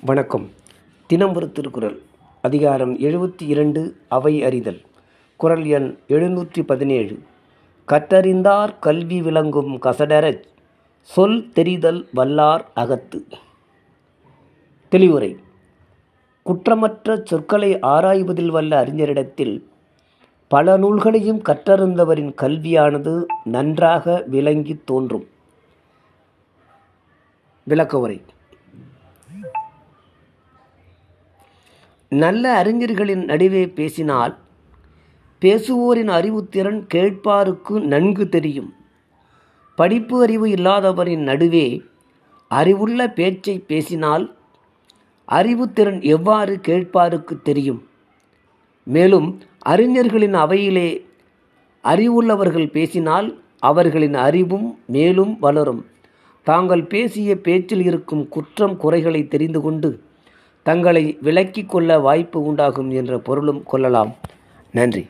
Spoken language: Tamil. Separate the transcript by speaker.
Speaker 1: வணக்கம். தினம் ஒரு திருக்குறள் அதிகாரம் எழுபத்தி இரண்டு அவை அறிதல். குறள் எண் எழுநூற்றி பதினேழு. கற்றறிந்தார் கல்வி விளங்கும் கசடரச் சொல் தெரிதல் வல்லார் அகத்து. தெளிவுரை. குற்றமற்ற சொற்களை ஆராய்வதில் வல்ல அறிஞரிடத்தில் பல நூல்களையும் கற்றறிந்தவரின் கல்வியானது நன்றாக விளங்கி தோன்றும். விளக்கவுரை. நல்ல அறிஞர்களின் நடுவே பேசினால் பேசுவோரின் அறிவுத்திறன் கேட்பாருக்கு நன்கு தெரியும். படிப்பு அறிவு இல்லாதவரின் நடுவே அறிவுள்ள பேச்சை பேசினால் அறிவுத்திறன் எவ்வாறு கேட்பாருக்கு தெரியும். மேலும் அறிஞர்களின் அவையிலே அறிவுள்ளவர்கள் பேசினால் அவர்களின் அறிவும் மேலும் வளரும். தாங்கள் பேசிய பேச்சில் இருக்கும் குற்றம் குறைகளை தெரிந்து கொண்டு தங்களை விலக்கிக் கொள்ள வாய்ப்பு உண்டாகும் என்ற பொருளும் கொள்ளலாம். நன்றி.